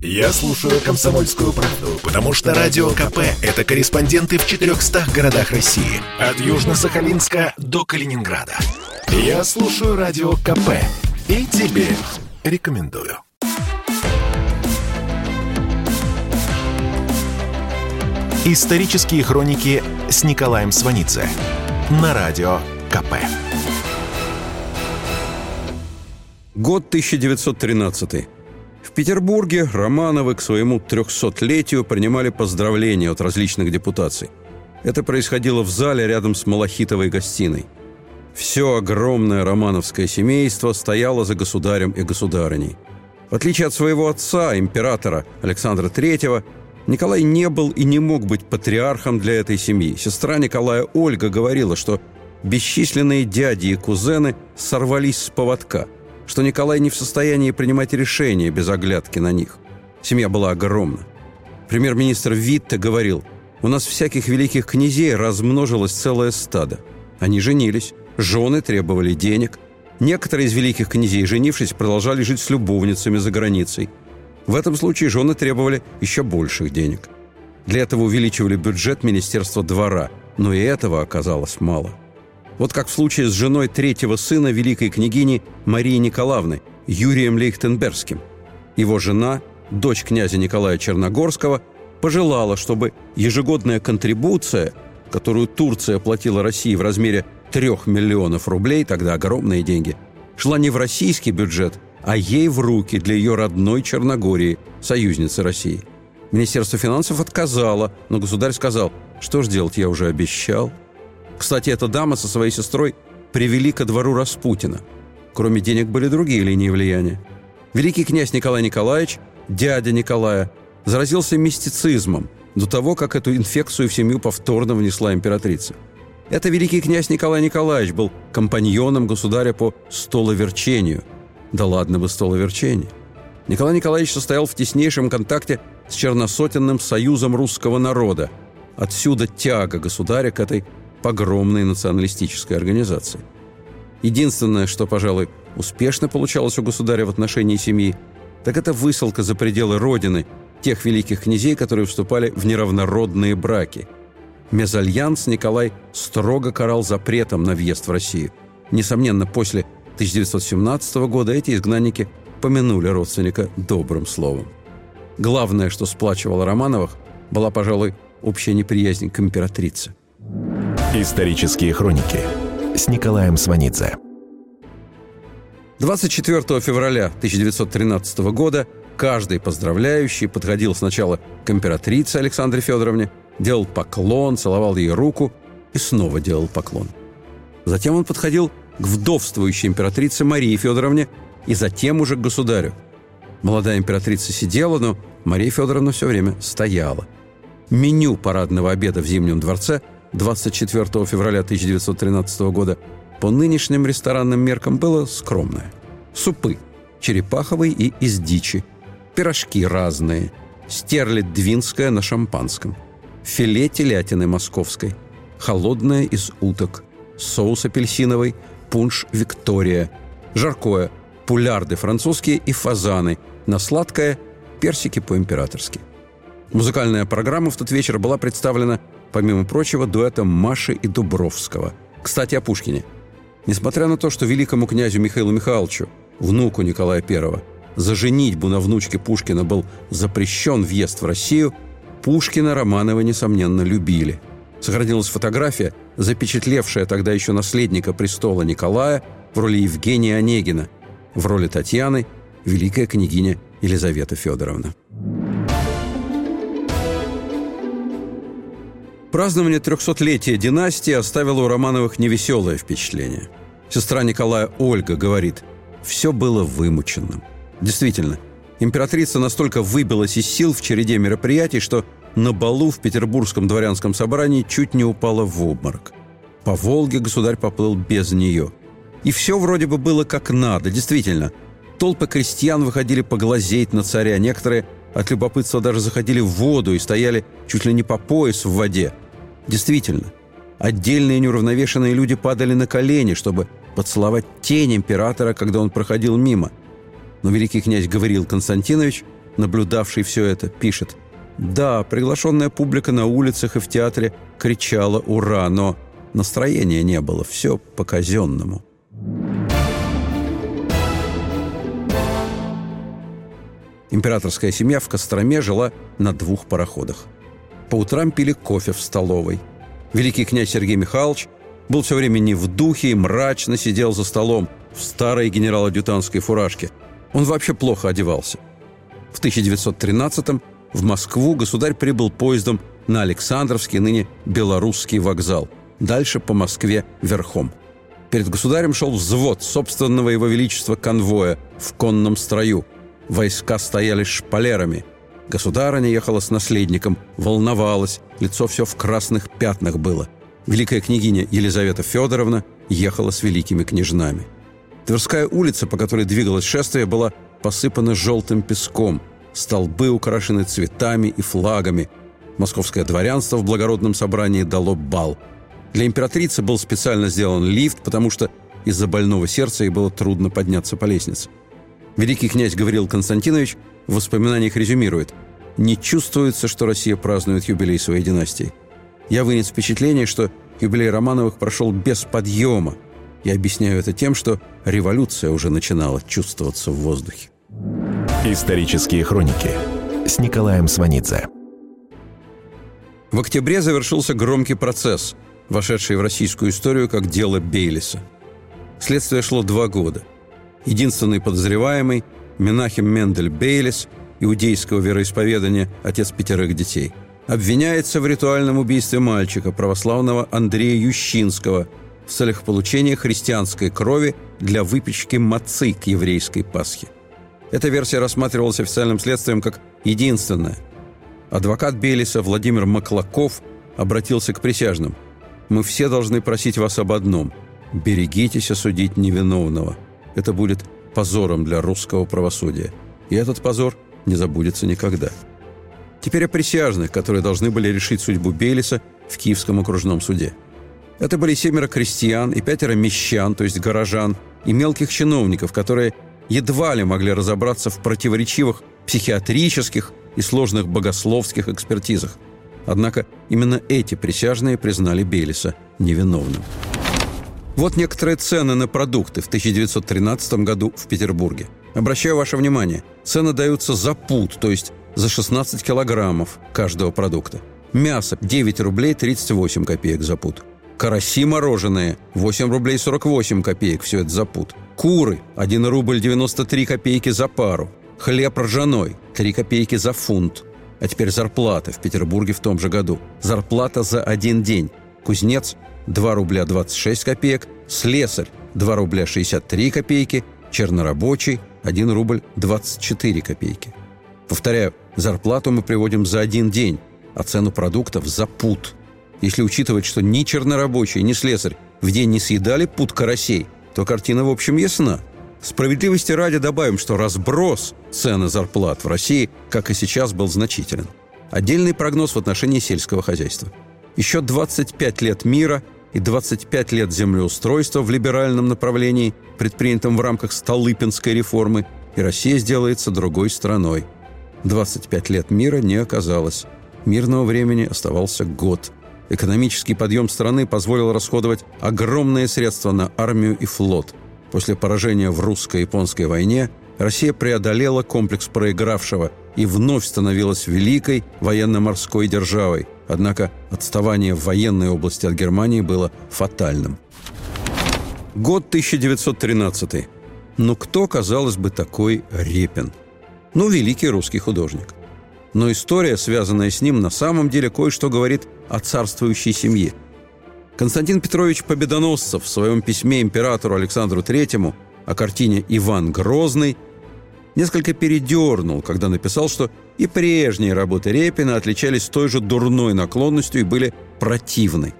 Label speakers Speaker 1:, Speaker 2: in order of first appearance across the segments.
Speaker 1: Я слушаю «Комсомольскую правду», потому что «Радио КП» — это корреспонденты в 400 городах России. От Южно-Сахалинска до Калининграда. Я слушаю «Радио КП» и тебе рекомендую. Исторические хроники с Николаем Сванидзе на Радио КП.
Speaker 2: Год 1913. Петербурге Романовы к своему 300-летию принимали поздравления от различных депутаций. Это происходило в зале рядом с Малахитовой гостиной. Все огромное романовское семейство стояло за государем и государыней. В отличие от своего отца, императора Александра III, Николай не был и не мог быть патриархом для этой семьи. Сестра Николая Ольга говорила, что бесчисленные дяди и кузены сорвались с поводка, что Николай не в состоянии принимать решения без оглядки на них. Семья была огромна. Премьер-министр Витте говорил, «У нас всяких великих князей размножилось целое стадо. Они женились, жены требовали денег. Некоторые из великих князей, женившись, продолжали жить с любовницами за границей – в этом случае жены требовали еще больших денег. Для этого увеличивали бюджет Министерства двора, но и этого оказалось мало. Вот как в случае с женой третьего сына великой княгини Марии Николаевны, Юрием Лейхтенбергским. Его жена, дочь князя Николая Черногорского, пожелала, чтобы ежегодная контрибуция, которую Турция платила России в размере 3 миллионов рублей, тогда огромные деньги, шла не в российский бюджет, а ей в руки для ее родной Черногории, союзницы России. Министерство финансов отказало, но государь сказал, что ж делать, я уже обещал. Кстати, эта дама со своей сестрой привели ко двору Распутина. Кроме денег были другие линии влияния. Великий князь Николай Николаевич, дядя Николая, заразился мистицизмом до того, как эту инфекцию в семью повторно внесла императрица. Это великий князь Николай Николаевич был компаньоном государя по столоверчению – да ладно бы столоверчение. Николай Николаевич состоял в теснейшем контакте с черносотенным союзом русского народа. Отсюда тяга государя к этой погромной националистической организации. Единственное, что, пожалуй, успешно получалось у государя в отношении семьи, так это высылка за пределы родины тех великих князей, которые вступали в неравнородные браки. Мезальянс Николай строго карал запретом на въезд в Россию. Несомненно, после 1917 года эти изгнанники помянули родственника добрым словом. Главное, что сплачивало Романовых, была, пожалуй, общая неприязнь к императрице.
Speaker 1: Исторические хроники с Николаем Сванидзе.
Speaker 2: 24 февраля 1913 года каждый поздравляющий подходил сначала к императрице Александре Федоровне, делал поклон, целовал ей руку и снова делал поклон. Затем он подходил к вдовствующей императрице Марии Федоровне и затем уже к государю. Молодая императрица сидела, но Мария Федоровна все время стояла. Меню парадного обеда в Зимнем дворце 24 февраля 1913 года по нынешним ресторанным меркам было скромное. Супы – черепаховый и из дичи, пирожки разные, стерлядь двинская на шампанском, филе телятины московской, холодное из уток, соус апельсиновый – пунш «Виктория», жаркое, пулярды французские и фазаны, на сладкое – персики по-императорски. Музыкальная программа в тот вечер была представлена, помимо прочего, дуэтом Маши и Дубровского. Кстати, о Пушкине. Несмотря на то, что великому князю Михаилу Михайловичу, внуку Николая I, за женитьбу на внучке Пушкина был запрещен въезд в Россию, Пушкина Романовы, несомненно, любили. Сохранилась фотография – запечатлевшая тогда еще наследника престола Николая в роли Евгения Онегина, в роли Татьяны – великая княгиня Елизавета Федоровна. Празднование трехсотлетия династии оставило у Романовых невеселое впечатление. Сестра Николая Ольга говорит, все было вымученным. Действительно, императрица настолько выбилась из сил в череде мероприятий, что на балу в Петербургском дворянском собрании чуть не упала в обморок. По Волге государь поплыл без нее. И все вроде бы было как надо, действительно. Толпы крестьян выходили поглазеть на царя, некоторые от любопытства даже заходили в воду и стояли чуть ли не по пояс в воде. Действительно, отдельные неуравновешенные люди падали на колени, чтобы поцеловать тень императора, когда он проходил мимо. Но великий князь Гавриил Константинович наблюдавший все это, пишет «Да, приглашенная публика на улицах и в театре кричала «Ура!», но настроения не было, все по-казенному». Императорская семья в Костроме жила на двух пароходах. По утрам пили кофе в столовой. Великий князь Сергей Михайлович был все время не в духе и мрачно сидел за столом в старой генерал-адъютантской фуражке. Он вообще плохо одевался. В 1913-м в Москву государь прибыл поездом на Александровский, ныне Белорусский вокзал. Дальше по Москве верхом. Перед государем шел взвод собственного его величества конвоя в конном строю. Войска стояли шпалерами. Государыня ехала с наследником, волновалась, лицо все в красных пятнах было. Великая княгиня Елизавета Федоровна ехала с великими княжнами. Тверская улица, по которой двигалось шествие, была посыпана желтым песком. Столбы украшены цветами и флагами. Московское дворянство в благородном собрании дало бал. Для императрицы был специально сделан лифт, потому что из-за больного сердца ей было трудно подняться по лестнице. Великий князь Гавриил Константинович в воспоминаниях резюмирует «Не чувствуется, что Россия празднует юбилей своей династии. Я вынес впечатление, что юбилей Романовых прошел без подъема, я объясняю это тем, что революция уже начинала чувствоваться в воздухе.
Speaker 1: Исторические хроники с Николаем Сванидзе.
Speaker 2: В октябре завершился громкий процесс, вошедший в российскую историю как дело Бейлиса. Следствие шло два года. Единственный подозреваемый – Менахим Мендель Бейлис, иудейского вероисповедания, отец пятерых детей. Обвиняется в ритуальном убийстве мальчика, православного Андрея Ющинского – в целях получения христианской крови для выпечки мацы к еврейской Пасхе. Эта версия рассматривалась официальным следствием как единственная. Адвокат Белиса Владимир Маклаков обратился к присяжным. «Мы все должны просить вас об одном. Берегитесь осудить невиновного. Это будет позором для русского правосудия. И этот позор не забудется никогда». Теперь о присяжных, которые должны были решить судьбу Белиса в Киевском окружном суде – это были семеро крестьян и пятеро мещан, то есть горожан, и мелких чиновников, которые едва ли могли разобраться в противоречивых психиатрических и сложных богословских экспертизах. Однако именно эти присяжные признали Белиса невиновным. Вот некоторые цены на продукты в 1913 году в Петербурге. Обращаю ваше внимание, цены даются за пуд, то есть за 16 килограммов каждого продукта. Мясо – 9 рублей 38 копеек за пуд. Караси мороженые – 8 рублей 48 копеек, все это за пуд. Куры – 1 рубль 93 копейки за пару. Хлеб ржаной – 3 копейки за фунт. А теперь зарплата в Петербурге в том же году. Зарплата за один день. Кузнец – 2 рубля 26 копеек. Слесарь – 2 рубля 63 копейки. Чернорабочий – 1 рубль 24 копейки. Повторяю, зарплату мы приводим за один день, а цену продуктов за пуд – если учитывать, что ни чернорабочий, ни слесарь в день не съедали пуд карасей, то картина, в общем, ясна. Справедливости ради добавим, что разброс цены зарплат в России, как и сейчас, был значителен. Отдельный прогноз в отношении сельского хозяйства. Еще 25 лет мира и 25 лет землеустройства в либеральном направлении, предпринятом в рамках Столыпинской реформы, и Россия сделается другой страной. 25 лет мира не оказалось. Мирного времени оставался год – Экономический подъем страны позволил расходовать огромные средства на армию и флот. После поражения в русско-японской войне Россия преодолела комплекс проигравшего и вновь становилась великой военно-морской державой. Однако отставание в военной области от Германии было фатальным. Год 1913. Ну кто, казалось бы, такой Репин? Ну, великий русский художник. Но история, связанная с ним, на самом деле кое-что говорит о царствующей семье. Константин Петрович Победоносцев в своем письме императору Александру III о картине «Иван Грозный» несколько передернул, когда написал, что и прежние работы Репина отличались той же дурной наклонностью и были противны.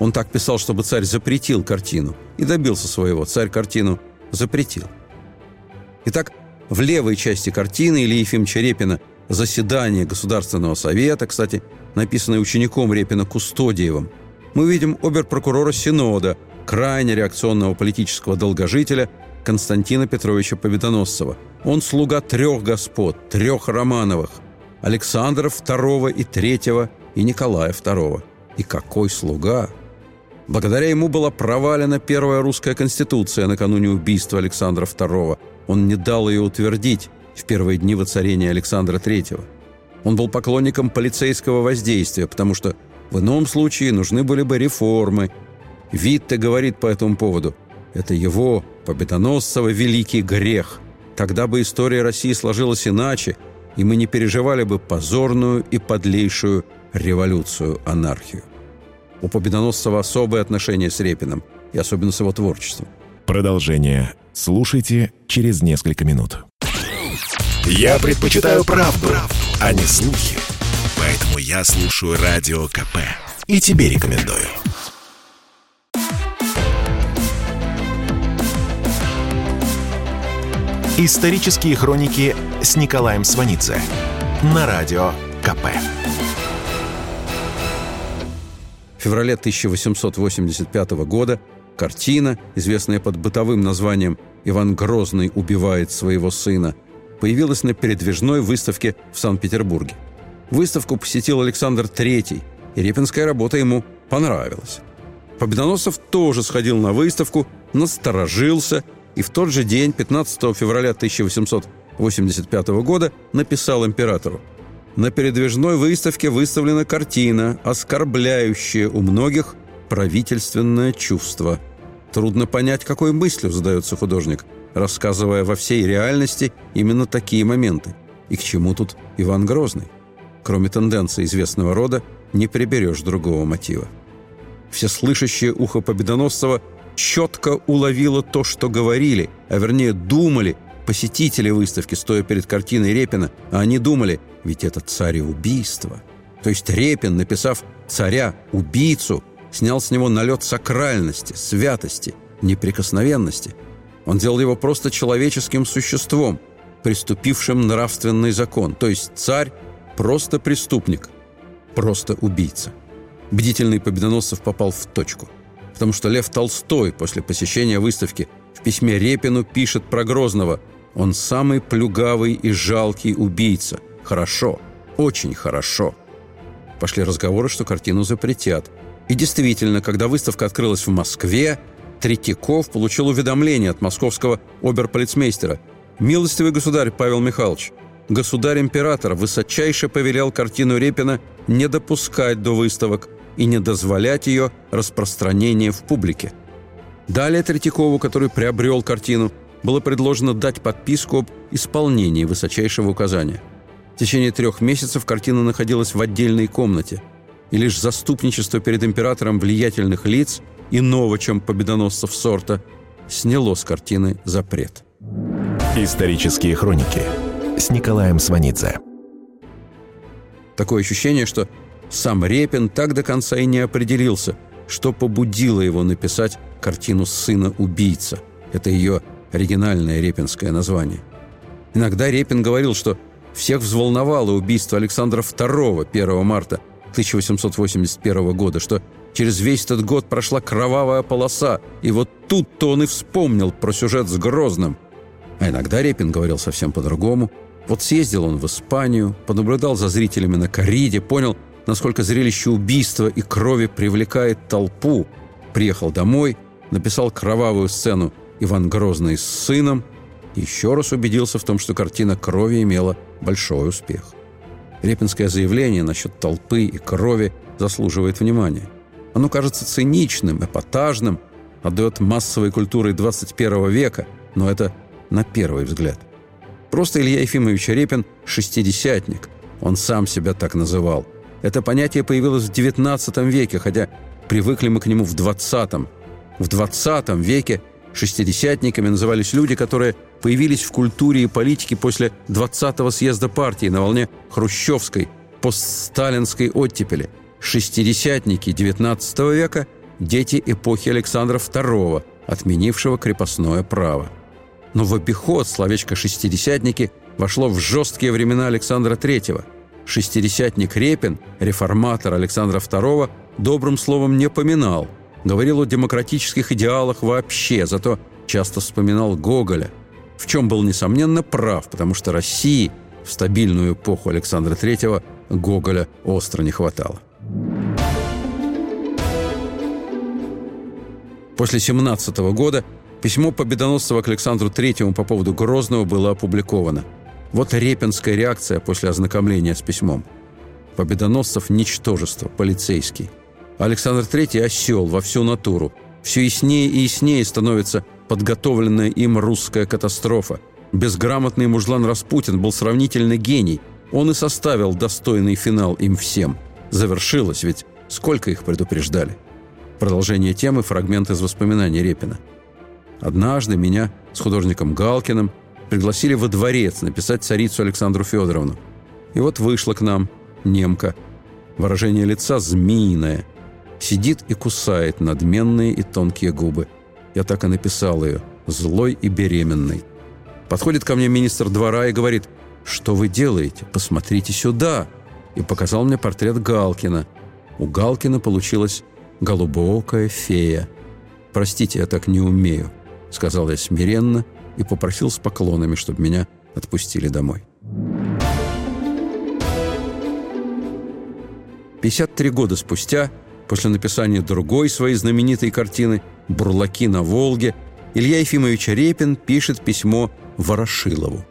Speaker 2: Он так писал, чтобы царь запретил картину, и добился своего. Царь картину запретил. Итак, в левой части картины Ильи Ефимовича Репина заседание Государственного совета, кстати, написанное учеником Репина Кустодиевым, мы видим оберпрокурора Синода, крайне реакционного политического долгожителя, Константина Петровича Победоносцева. Он слуга трех господ, трех Романовых – Александра II и III и Николая II. И какой слуга! Благодаря ему была провалена первая русская конституция накануне убийства Александра II. Он не дал ее утвердить в первые дни воцарения Александра III. Он был поклонником полицейского воздействия, потому что в ином случае нужны были бы реформы. Витте говорит по этому поводу – это его, Победоносцева, великий грех. Тогда бы история России сложилась иначе, и мы не переживали бы позорную и подлейшую революцию-анархию. У Победоносцева особое отношение с Репиным, и особенно с его творчеством.
Speaker 1: Продолжение слушайте через несколько минут. Я предпочитаю правду, правду, а не слухи. Поэтому я слушаю Радио КП. И тебе рекомендую. Исторические хроники с Николаем Сванидзе на радио КП.
Speaker 2: В феврале 1885 года картина, известная под бытовым названием «Иван Грозный убивает своего сына», появилась на передвижной выставке в Санкт-Петербурге. Выставку посетил Александр III, и репинская работа ему понравилась. Победоносцев тоже сходил на выставку, насторожился – и в тот же день, 15 февраля 1885 года, написал императору «На передвижной выставке выставлена картина, оскорбляющая у многих правительственное чувство. Трудно понять, какой мыслью задается художник, рассказывая во всей реальности именно такие моменты. И к чему тут Иван Грозный? Кроме тенденции известного рода, не приберешь другого мотива. Всеслышащее ухо Победоносцева – четко уловила то, что говорили, а вернее думали посетители выставки, стоя перед картиной Репина, а они думали, ведь это цареубийство. То есть Репин, написав «царя-убийцу», снял с него налет сакральности, святости, неприкосновенности. Он делал его просто человеческим существом, приступившим нравственный закон. То есть царь – просто преступник, просто убийца. Бдительный Победоносцев попал в точку – потому что Лев Толстой после посещения выставки в письме Репину пишет про Грозного «Он самый плюгавый и жалкий убийца. Хорошо, очень хорошо». Пошли разговоры, что картину запретят. И действительно, когда выставка открылась в Москве, Третьяков получил уведомление от московского оберполицмейстера. «Милостивый государь Павел Михайлович, государь-император высочайше повелел картину Репина не допускать до выставок, и не дозволять ее распространения в публике. Далее Третьякову, который приобрел картину, было предложено дать подписку об исполнении высочайшего указания. В течение трех месяцев картина находилась в отдельной комнате, и лишь заступничество перед императором влиятельных лиц, иного, чем победоносцев сорта, сняло с картины запрет.
Speaker 1: Исторические хроники с Николаем Сванидзе.
Speaker 2: Такое ощущение, что сам Репин так до конца и не определился, что побудило его написать картину «Сына убийца». Это ее оригинальное репинское название. Иногда Репин говорил, что всех взволновало убийство Александра II 1 марта 1881 года, что через весь этот год прошла кровавая полоса, и вот тут-то он и вспомнил про сюжет с Грозным. А иногда Репин говорил совсем по-другому. Вот съездил он в Испанию, понаблюдал за зрителями на корриде, понял, насколько зрелище убийства и крови привлекает толпу, приехал домой, написал кровавую сцену «Иван Грозный с сыном» еще раз убедился в том, что картина крови имела большой успех. Репинское заявление насчет толпы и крови заслуживает внимания. Оно кажется циничным, эпатажным, отдает массовой культурой 21 века, но это на первый взгляд. Просто Илья Ефимович Репин – шестидесятник. Он сам себя так называл – это понятие появилось в XIX веке, хотя привыкли мы к нему в XX. В XX веке шестидесятниками назывались люди, которые появились в культуре и политике после 20-го съезда партии на волне хрущевской, постсталинской оттепели. Шестидесятники XIX века – дети эпохи Александра II, отменившего крепостное право. Но в обиход словечко «шестидесятники» вошло в жесткие времена Александра III – Шестидесятник Репин, реформатор Александра II, добрым словом не поминал. Говорил о демократических идеалах вообще, зато часто вспоминал Гоголя, в чем был, несомненно, прав, потому что России в стабильную эпоху Александра III Гоголя остро не хватало. После 17 года письмо Победоносцева к Александру Третьему по поводу Грозного было опубликовано. Вот репинская реакция после ознакомления с письмом. Победоносцев – ничтожество, полицейский. Александр Третий – осел во всю натуру. Все яснее и яснее становится подготовленная им русская катастрофа. Безграмотный мужлан Распутин был сравнительно гений. Он и составил достойный финал им всем. Завершилось, ведь сколько их предупреждали. Продолжение темы – фрагмент из воспоминаний Репина. Однажды меня с художником Галкиным пригласили во дворец написать царицу Александру Федоровну. И вот вышла к нам немка. Выражение лица змеиное. Сидит и кусает надменные и тонкие губы. Я так и написал ее. Злой и беременный. Подходит ко мне министр двора и говорит, «Что вы делаете? Посмотрите сюда!» И показал мне портрет Галкина. У Галкина получилось голубоокая фея. «Простите, я так не умею», — сказал я смиренно и попросил с поклонами, чтобы меня отпустили домой. 53 года спустя, после написания другой своей знаменитой картины «Бурлаки на Волге», Илья Ефимович Репин пишет письмо Ворошилову.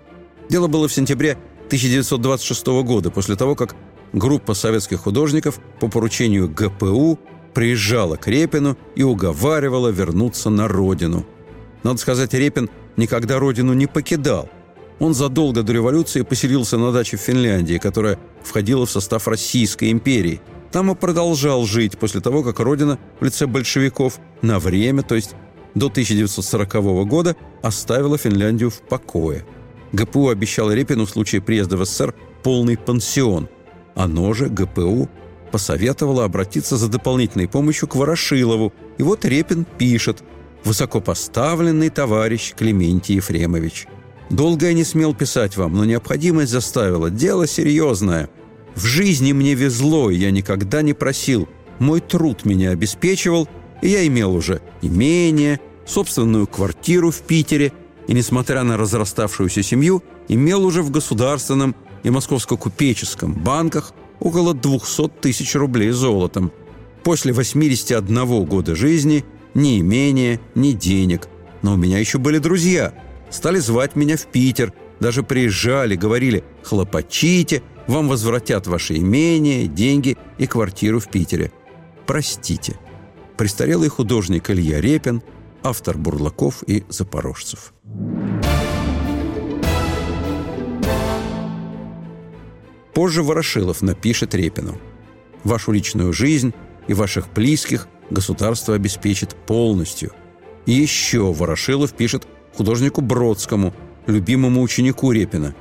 Speaker 2: Дело было в сентябре 1926 года, после того, как группа советских художников по поручению ГПУ приезжала к Репину и уговаривала вернуться на родину. Надо сказать, Репин никогда родину не покидал. Он задолго до революции поселился на даче в Финляндии, которая входила в состав Российской империи. Там и продолжал жить после того, как родина в лице большевиков на время, то есть до 1940 года, оставила Финляндию в покое. ГПУ обещал Репину в случае приезда в СССР полный пансион. Оно же, ГПУ, посоветовала обратиться за дополнительной помощью к Ворошилову. И вот Репин пишет «Высокопоставленный товарищ Клементий Ефремович». Долго я не смел писать вам, но необходимость заставила. Дело серьезное. В жизни мне везло, и я никогда не просил. Мой труд меня обеспечивал, и я имел уже имение, собственную квартиру в Питере, и, несмотря на разраставшуюся семью, имел уже в государственном и московско-купеческом банках – около 200 тысяч рублей золотом. После 81 года жизни ни имения, ни денег. Но у меня еще были друзья. Стали звать меня в Питер, даже приезжали, говорили «хлопочите, вам возвратят ваше имение, деньги и квартиру в Питере». Простите. Престарелый художник Илья Репин, автор «Бурлаков» и «Запорожцев». Позже Ворошилов напишет Репину. «Вашу личную жизнь и ваших близких государство обеспечит полностью». И еще Ворошилов пишет художнику Бродскому, любимому ученику Репина.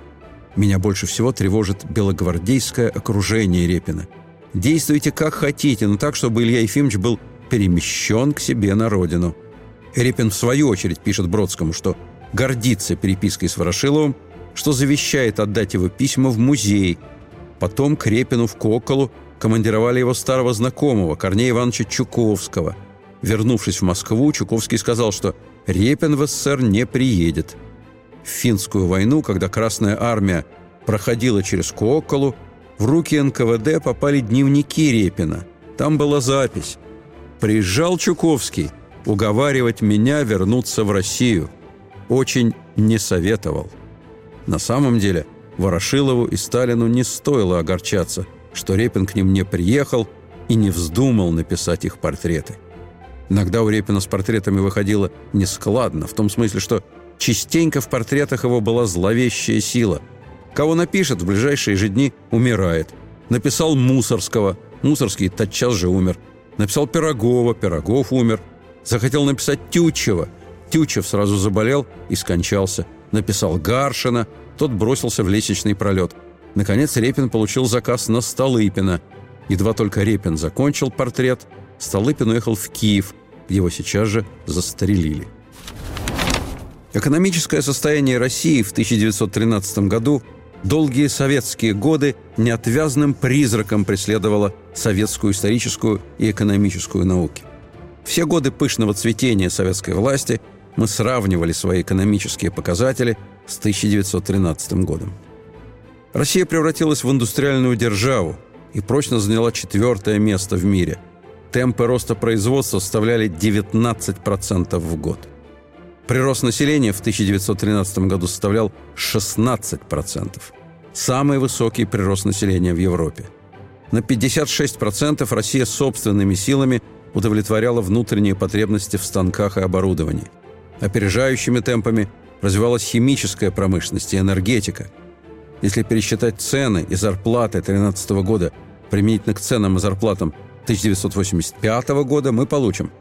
Speaker 2: «Меня больше всего тревожит белогвардейское окружение Репина. Действуйте как хотите, но так, чтобы Илья Ефимович был перемещен к себе на родину». Репин в свою очередь пишет Бродскому, что гордится перепиской с Ворошиловым, что завещает отдать его письма в музей – Потом к Репину в Коколу командировали его старого знакомого, Корнея Ивановича Чуковского. Вернувшись в Москву, Чуковский сказал, что Репин в СССР не приедет. В финскую войну, когда Красная Армия проходила через Коколу, в руки НКВД попали дневники Репина. Там была запись. «Приезжал Чуковский уговаривать меня вернуться в Россию. Очень не советовал». На самом деле – Ворошилову и Сталину не стоило огорчаться, что Репин к ним не приехал и не вздумал написать их портреты. Иногда у Репина с портретами выходило нескладно, в том смысле, что частенько в портретах его была зловещая сила. Кого напишет, в ближайшие же дни умирает. Написал Мусорского, Мусорский тотчас же умер. Написал Пирогова, Пирогов умер. Захотел написать Тютчева. Тютчев сразу заболел и скончался. Написал Гаршина – тот бросился в лестничный пролет. Наконец Репин получил заказ на Столыпина. Едва только Репин закончил портрет, Столыпин уехал в Киев, где его сейчас же застрелили. Экономическое состояние России в 1913 году долгие советские годы неотвязным призраком преследовало советскую историческую и экономическую науки. Все годы пышного цветения советской власти мы сравнивали свои экономические показатели с 1913 годом. Россия превратилась в индустриальную державу и прочно заняла четвертое место в мире. Темпы роста производства составляли 19% в год. Прирост населения в 1913 году составлял 16%. Самый высокий прирост населения в Европе. На 56% Россия собственными силами удовлетворяла внутренние потребности в станках и оборудовании. Опережающими темпами развивалась химическая промышленность и энергетика. Если пересчитать цены и зарплаты 2013 года применительно к ценам и зарплатам 1985 года, мы получим –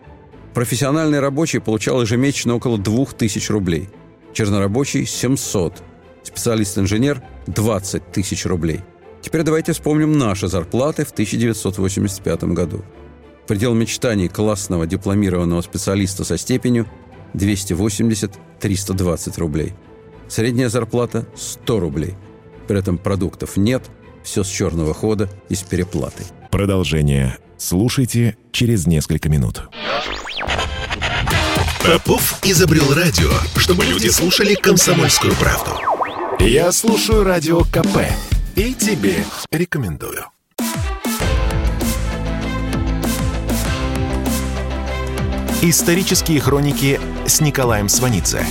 Speaker 2: Профессиональный рабочий получал ежемесячно около 2000 рублей. Чернорабочий – 700. Специалист-инженер – 20 тысяч рублей. Теперь давайте вспомним наши зарплаты в 1985 году. Предел мечтаний классного дипломированного специалиста со степенью 280-320 рублей. Средняя зарплата – 100 рублей. При этом продуктов нет, все с черного хода и с переплатой.
Speaker 1: Продолжение слушайте через несколько минут. Попов изобрел радио, чтобы люди слушали комсомольскую правду. Я слушаю радио КП и тебе рекомендую. Исторические хроники с Николаем Сванидзе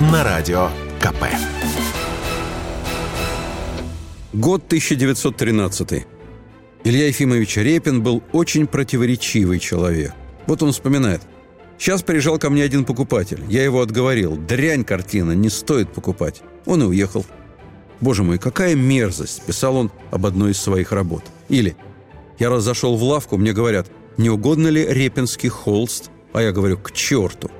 Speaker 1: на радио КП.
Speaker 2: Год 1913. Илья Ефимович Репин был очень противоречивый человек. Вот он вспоминает – Сейчас приезжал ко мне один покупатель. Я его отговорил. Дрянь картина, не стоит покупать. Он и уехал. Боже мой, какая мерзость, писал он об одной из своих работ. Или я раз зашел в лавку, мне говорят, не угодно ли репинский холст? А я говорю, к черту.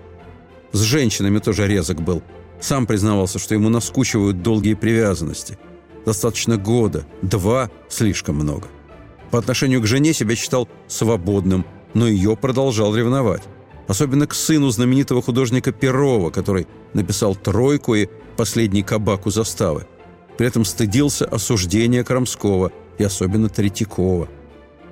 Speaker 2: С женщинами тоже резок был. Сам признавался, что ему наскучивают долгие привязанности. Достаточно года, два – слишком много. По отношению к жене себя считал свободным, но ее продолжал ревновать особенно к сыну знаменитого художника Перова, который написал «Тройку» и «Последний кабак у заставы». При этом стыдился осуждения Крамского и особенно Третьякова.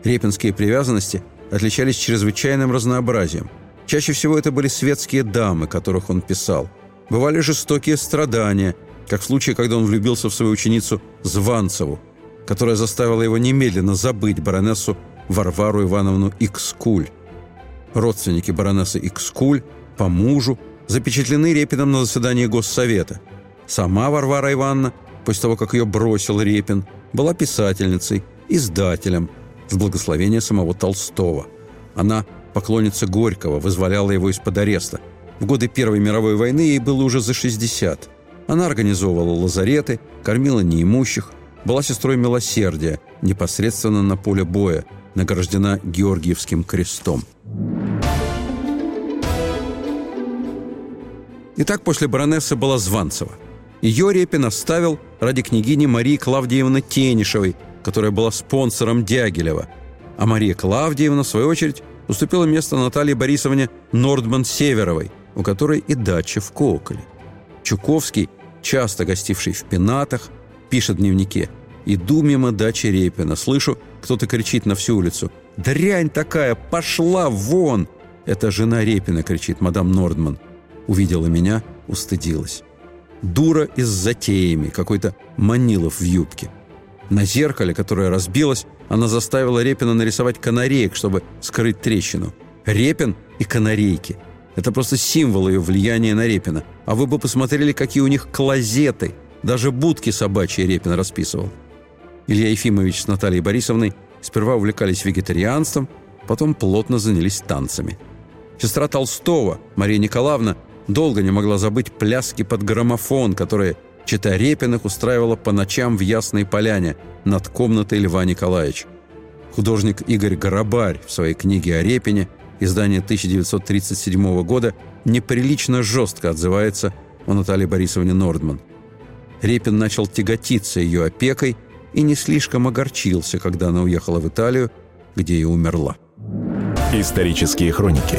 Speaker 2: Репинские привязанности отличались чрезвычайным разнообразием. Чаще всего это были светские дамы, которых он писал. Бывали жестокие страдания, как в случае, когда он влюбился в свою ученицу Званцеву, которая заставила его немедленно забыть баронессу Варвару Ивановну Икскуль родственники баронессы Икскуль, по мужу, запечатлены Репином на заседании Госсовета. Сама Варвара Ивановна, после того, как ее бросил Репин, была писательницей, издателем, с благословения самого Толстого. Она поклонница Горького, вызволяла его из-под ареста. В годы Первой мировой войны ей было уже за 60. Она организовывала лазареты, кормила неимущих, была сестрой милосердия, непосредственно на поле боя, награждена Георгиевским крестом. Итак, после баронессы была Званцева. Ее Репин оставил ради княгини Марии Клавдиевны Тенишевой, которая была спонсором Дягилева. А Мария Клавдиевна, в свою очередь, уступила место Наталье Борисовне Нордман-Северовой, у которой и дача в Коколе. Чуковский, часто гостивший в пенатах, пишет в дневнике «Иду мимо дачи Репина, слышу, кто-то кричит на всю улицу «Дрянь такая! Пошла вон!» «Это жена Репина!» — кричит мадам Нордман – увидела меня, устыдилась. Дура и с затеями, какой-то Манилов в юбке. На зеркале, которое разбилось, она заставила Репина нарисовать канареек, чтобы скрыть трещину. Репин и канарейки. Это просто символ ее влияния на Репина. А вы бы посмотрели, какие у них клозеты. Даже будки собачьи Репин расписывал. Илья Ефимович с Натальей Борисовной сперва увлекались вегетарианством, потом плотно занялись танцами. Сестра Толстого, Мария Николаевна, долго не могла забыть пляски под граммофон, которые Чита Репиных устраивала по ночам в Ясной Поляне над комнатой Льва Николаевича. Художник Игорь Горобарь в своей книге о Репине, издание 1937 года, неприлично жестко отзывается о Наталье Борисовне Нордман. Репин начал тяготиться ее опекой и не слишком огорчился, когда она уехала в Италию, где и умерла.
Speaker 1: Исторические хроники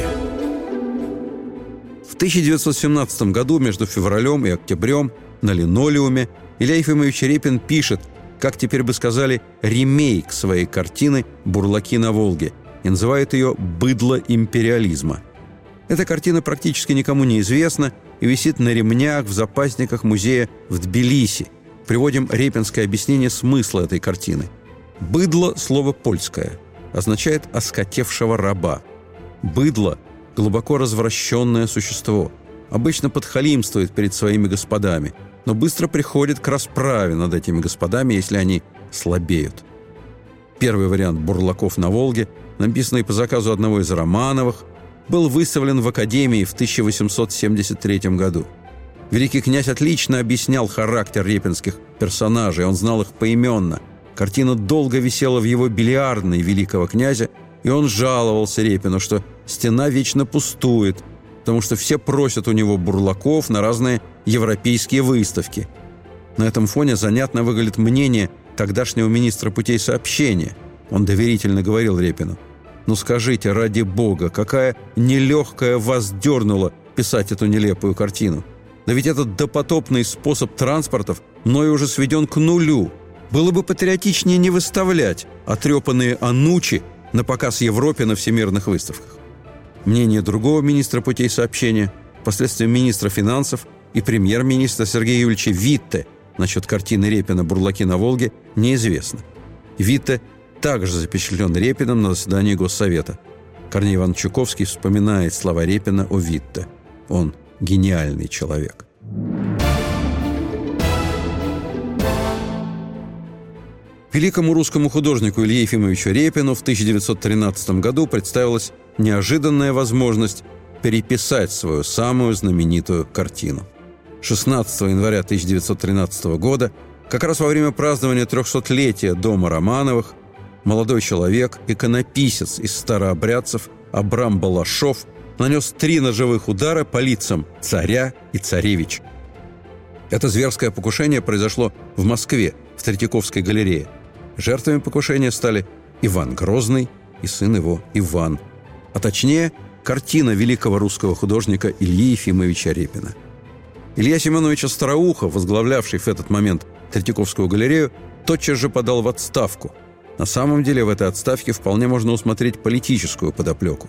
Speaker 2: в 1917 году между февралем и октябрем на линолеуме Илья Ефимович Репин пишет, как теперь бы сказали, ремейк своей картины «Бурлаки на Волге» и называет ее «Быдло империализма». Эта картина практически никому не известна и висит на ремнях в запасниках музея в Тбилиси. Приводим репинское объяснение смысла этой картины. «Быдло» – слово польское, означает «оскотевшего раба». Быдло – глубоко развращенное существо. Обычно подхалимствует перед своими господами, но быстро приходит к расправе над этими господами, если они слабеют. Первый вариант «Бурлаков на Волге», написанный по заказу одного из Романовых – был выставлен в Академии в 1873 году. Великий князь отлично объяснял характер репинских персонажей, он знал их поименно. Картина долго висела в его бильярдной великого князя, и он жаловался Репину, что стена вечно пустует, потому что все просят у него бурлаков на разные европейские выставки. На этом фоне занятно выглядит мнение тогдашнего министра путей сообщения. Он доверительно говорил Репину – ну скажите, ради бога, какая нелегкая вас дернула писать эту нелепую картину? Да ведь этот допотопный способ транспортов мною уже сведен к нулю. Было бы патриотичнее не выставлять отрепанные анучи на показ Европе на всемирных выставках. Мнение другого министра путей сообщения, впоследствии министра финансов и премьер-министра Сергея Юрьевича Витте насчет картины Репина «Бурлаки на Волге» неизвестно. Витте также запечатлен Репиным на заседании Госсовета. Корней Иван Чуковский вспоминает слова Репина о Витте. Он гениальный человек. Великому русскому художнику Илье Ефимовичу Репину в 1913 году представилась неожиданная возможность переписать свою самую знаменитую картину. 16 января 1913 года, как раз во время празднования 300-летия Дома Романовых, молодой человек, иконописец из старообрядцев Абрам Балашов нанес три ножевых удара по лицам царя и царевич. Это зверское покушение произошло в Москве, в Третьяковской галерее. Жертвами покушения стали Иван Грозный и сын его Иван, а точнее картина великого русского художника Ильи Ефимовича Репина. Илья Семенович Остроухов, возглавлявший в этот момент Третьяковскую галерею, тотчас же подал в отставку – на самом деле в этой отставке вполне можно усмотреть политическую подоплеку.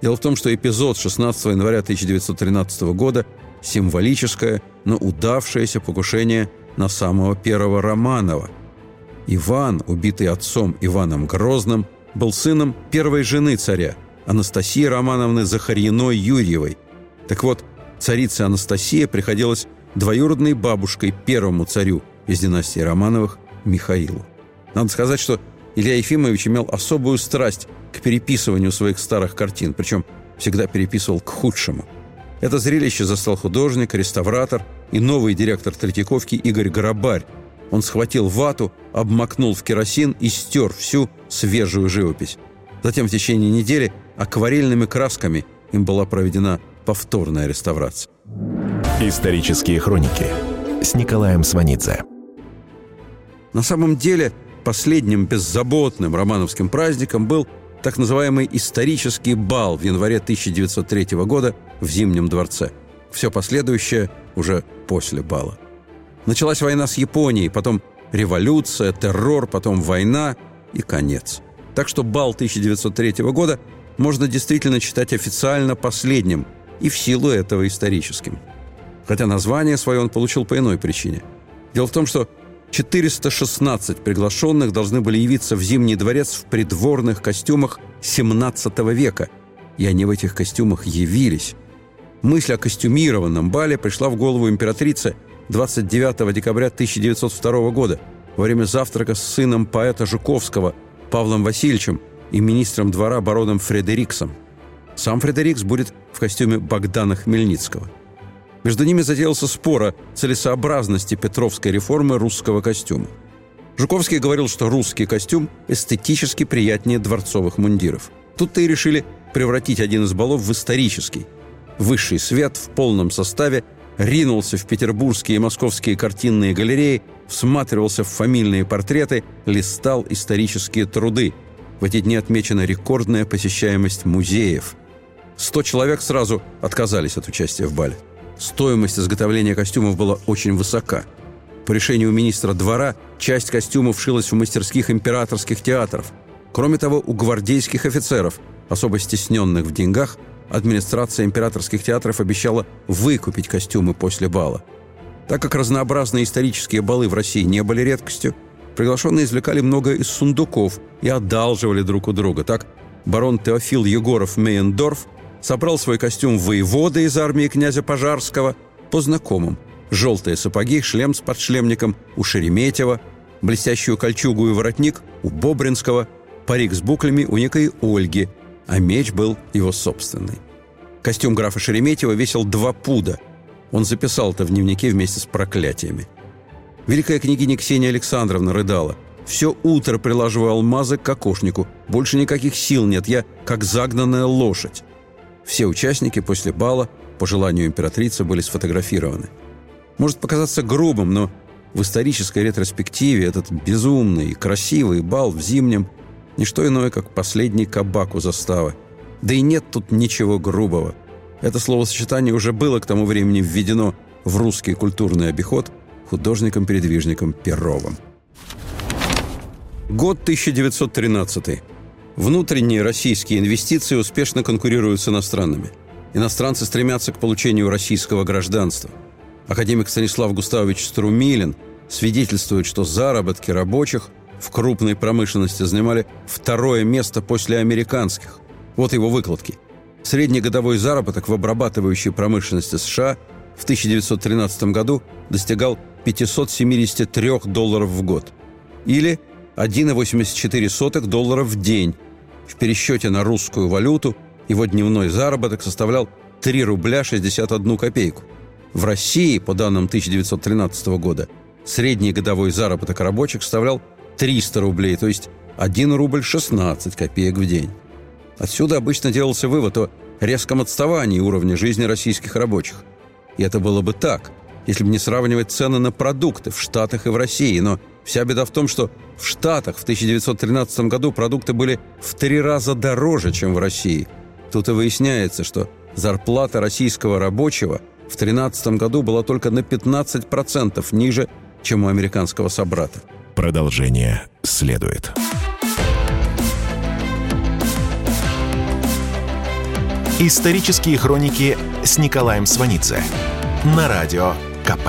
Speaker 2: Дело в том, что эпизод 16 января 1913 года – символическое, но удавшееся покушение на самого первого Романова. Иван, убитый отцом Иваном Грозным, был сыном первой жены царя, Анастасии Романовны Захарьиной Юрьевой. Так вот, царица Анастасия приходилась двоюродной бабушкой первому царю из династии Романовых Михаилу. Надо сказать, что Илья Ефимович имел особую страсть к переписыванию своих старых картин, причем всегда переписывал к худшему. Это зрелище застал художник, реставратор и новый директор Третьяковки Игорь Горобарь. Он схватил вату, обмакнул в керосин и стер всю свежую живопись. Затем в течение недели акварельными красками им была проведена повторная реставрация.
Speaker 1: Исторические хроники с Николаем Сванидзе.
Speaker 2: На самом деле последним беззаботным романовским праздником был так называемый исторический бал в январе 1903 года в Зимнем дворце. Все последующее уже после бала. Началась война с Японией, потом революция, террор, потом война и конец. Так что бал 1903 года можно действительно считать официально последним и в силу этого историческим. Хотя название свое он получил по иной причине. Дело в том, что 416 приглашенных должны были явиться в Зимний дворец в придворных костюмах XVII века, и они в этих костюмах явились. Мысль о костюмированном бале пришла в голову императрице 29 декабря 1902 года во время завтрака с сыном поэта Жуковского Павлом Васильевичем и министром двора бароном Фредериксом. Сам Фредерикс будет в костюме Богдана Хмельницкого – между ними затеялся спор о целесообразности Петровской реформы русского костюма. Жуковский говорил, что русский костюм эстетически приятнее дворцовых мундиров. Тут-то и решили превратить один из балов в исторический. Высший свет в полном составе ринулся в петербургские и московские картинные галереи, всматривался в фамильные портреты, листал исторические труды. В эти дни отмечена рекордная посещаемость музеев. Сто человек сразу отказались от участия в бале. Стоимость изготовления костюмов была очень высока. По решению министра двора часть костюмов шилась в мастерских императорских театров. Кроме того, у гвардейских офицеров, особо стесненных в деньгах, администрация императорских театров обещала выкупить костюмы после бала. Так как разнообразные исторические балы в России не были редкостью, приглашенные извлекали многое из сундуков и одалживали друг у друга. Так барон Теофил Егоров-Мейендорф собрал свой костюм воевода из армии князя Пожарского по знакомым. Желтые сапоги, шлем с подшлемником у Шереметьева, блестящую кольчугу и воротник у Бобринского, парик с буклями у некой Ольги, а меч был его собственный. Костюм графа Шереметьева весил два пуда. Он записал это в дневнике вместе с проклятиями. Великая княгиня Ксения Александровна рыдала. «Все утро прилаживаю алмазы к кокошнику. Больше никаких сил нет. Я как загнанная лошадь». Все участники после бала, по желанию императрицы, были сфотографированы. Может показаться грубым, но в исторической ретроспективе этот безумный и красивый бал в зимнем – не что иное, как последний кабак у заставы. Да и нет тут ничего грубого. Это словосочетание уже было к тому времени введено в русский культурный обиход художником-передвижником Перовым. Год 1913. Внутренние российские инвестиции успешно конкурируют с иностранными. Иностранцы стремятся к получению российского гражданства. Академик Станислав Густавович Струмилин свидетельствует, что заработки рабочих в крупной промышленности занимали второе место после американских. Вот его выкладки. Среднегодовой заработок в обрабатывающей промышленности США в 1913 году достигал 573 долларов в год. Или 1,84 доллара в день. В пересчете на русскую валюту его дневной заработок составлял 3 рубля 61 копейку. В России, по данным 1913 года, средний годовой заработок рабочих составлял 300 рублей, то есть 1 рубль 16 копеек в день. Отсюда обычно делался вывод о резком отставании уровня жизни российских рабочих. И это было бы так, если бы не сравнивать цены на продукты в Штатах и в России. Но вся беда в том, что в Штатах в 1913 году продукты были в три раза дороже, чем в России. Тут и выясняется, что зарплата российского рабочего в 2013 году была только на 15% ниже, чем у американского собрата.
Speaker 1: Продолжение следует. Исторические хроники с Николаем Сванидзе на радио КП.